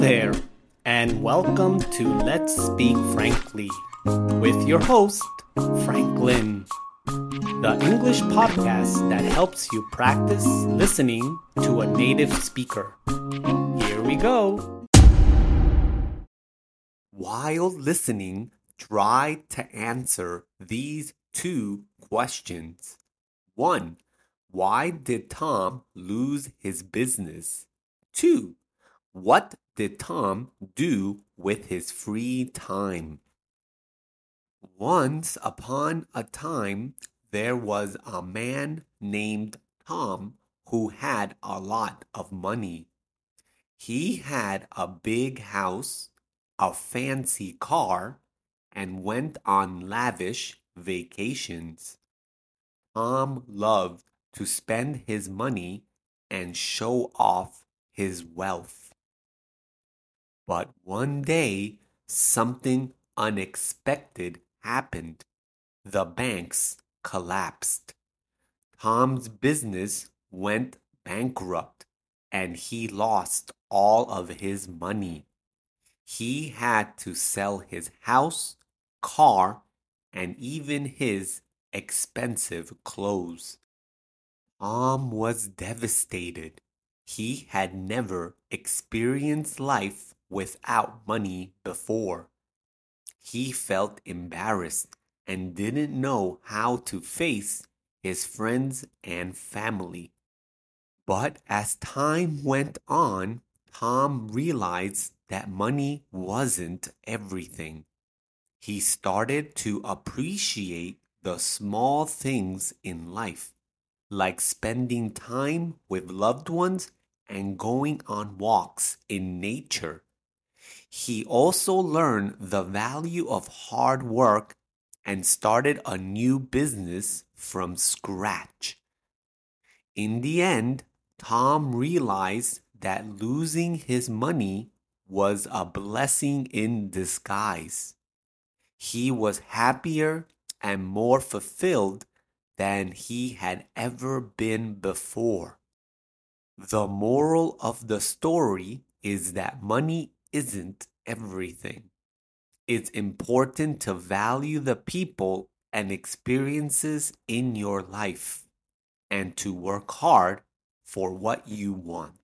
there, and welcome to Let's Speak Frankly with your host, Franklin, the English podcast that helps you practice listening to a native speaker. Here we go. While listening, try to answer these two questions. 1. Why did Tom lose his business? 2. What did Tom do with his free time? Once upon a time, there was a man named Tom who had a lot of money. He had a big house, a fancy car, and went on lavish vacations. Tom loved to spend his money and show off his wealth. But one day, something unexpected happened. The banks collapsed. Tom's business went bankrupt and he lost all of his money. He had to sell his house, car, and even his expensive clothes. Tom was devastated. He had never experienced life without money before. He felt embarrassed and didn't know how to face his friends and family. But as time went on, Tom realized that money wasn't everything. He started to appreciate the small things in life, like spending time with loved ones and going on walks in nature. He also learned the value of hard work and started a new business from scratch. In the end, Tom realized that losing his money was a blessing in disguise. He was happier and more fulfilled than he had ever been before. The moral of the story is that money isn't everything. It's important to value the people and experiences in your life and to work hard for what you want.